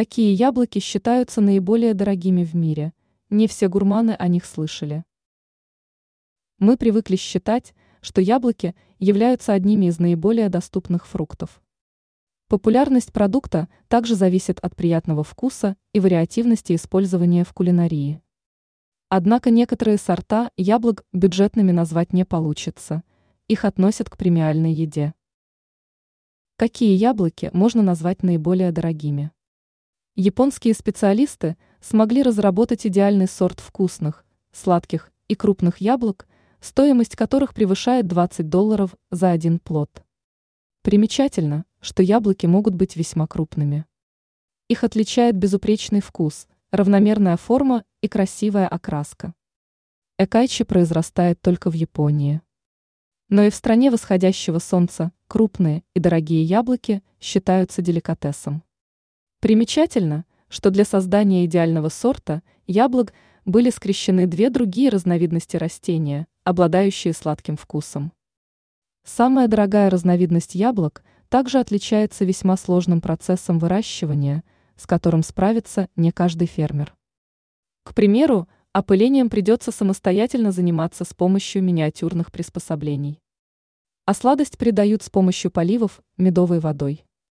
Какие яблоки считаются наиболее дорогими в мире? Не все гурманы о них слышали. Мы привыкли считать, что яблоки являются одними из наиболее доступных фруктов. Популярность продукта также зависит от приятного вкуса и вариативности использования в кулинарии. Однако некоторые сорта яблок бюджетными назвать не получится, их относят к премиальной еде. Какие яблоки можно назвать наиболее дорогими? Японские специалисты смогли разработать идеальный сорт вкусных, сладких и крупных яблок, стоимость которых превышает 20 долларов за один плод. Примечательно, что яблоки могут быть весьма крупными. Их отличает безупречный вкус, равномерная форма и красивая окраска. Экайчи произрастает только в Японии. Но и в стране восходящего солнца крупные и дорогие яблоки считаются деликатесом. Примечательно, что для создания идеального сорта яблок были скрещены две другие разновидности растения, обладающие сладким вкусом. Самая дорогая разновидность яблок также отличается весьма сложным процессом выращивания, с которым справится не каждый фермер. К примеру, опылением придется самостоятельно заниматься с помощью миниатюрных приспособлений. А сладость придают с помощью поливов медовой водой.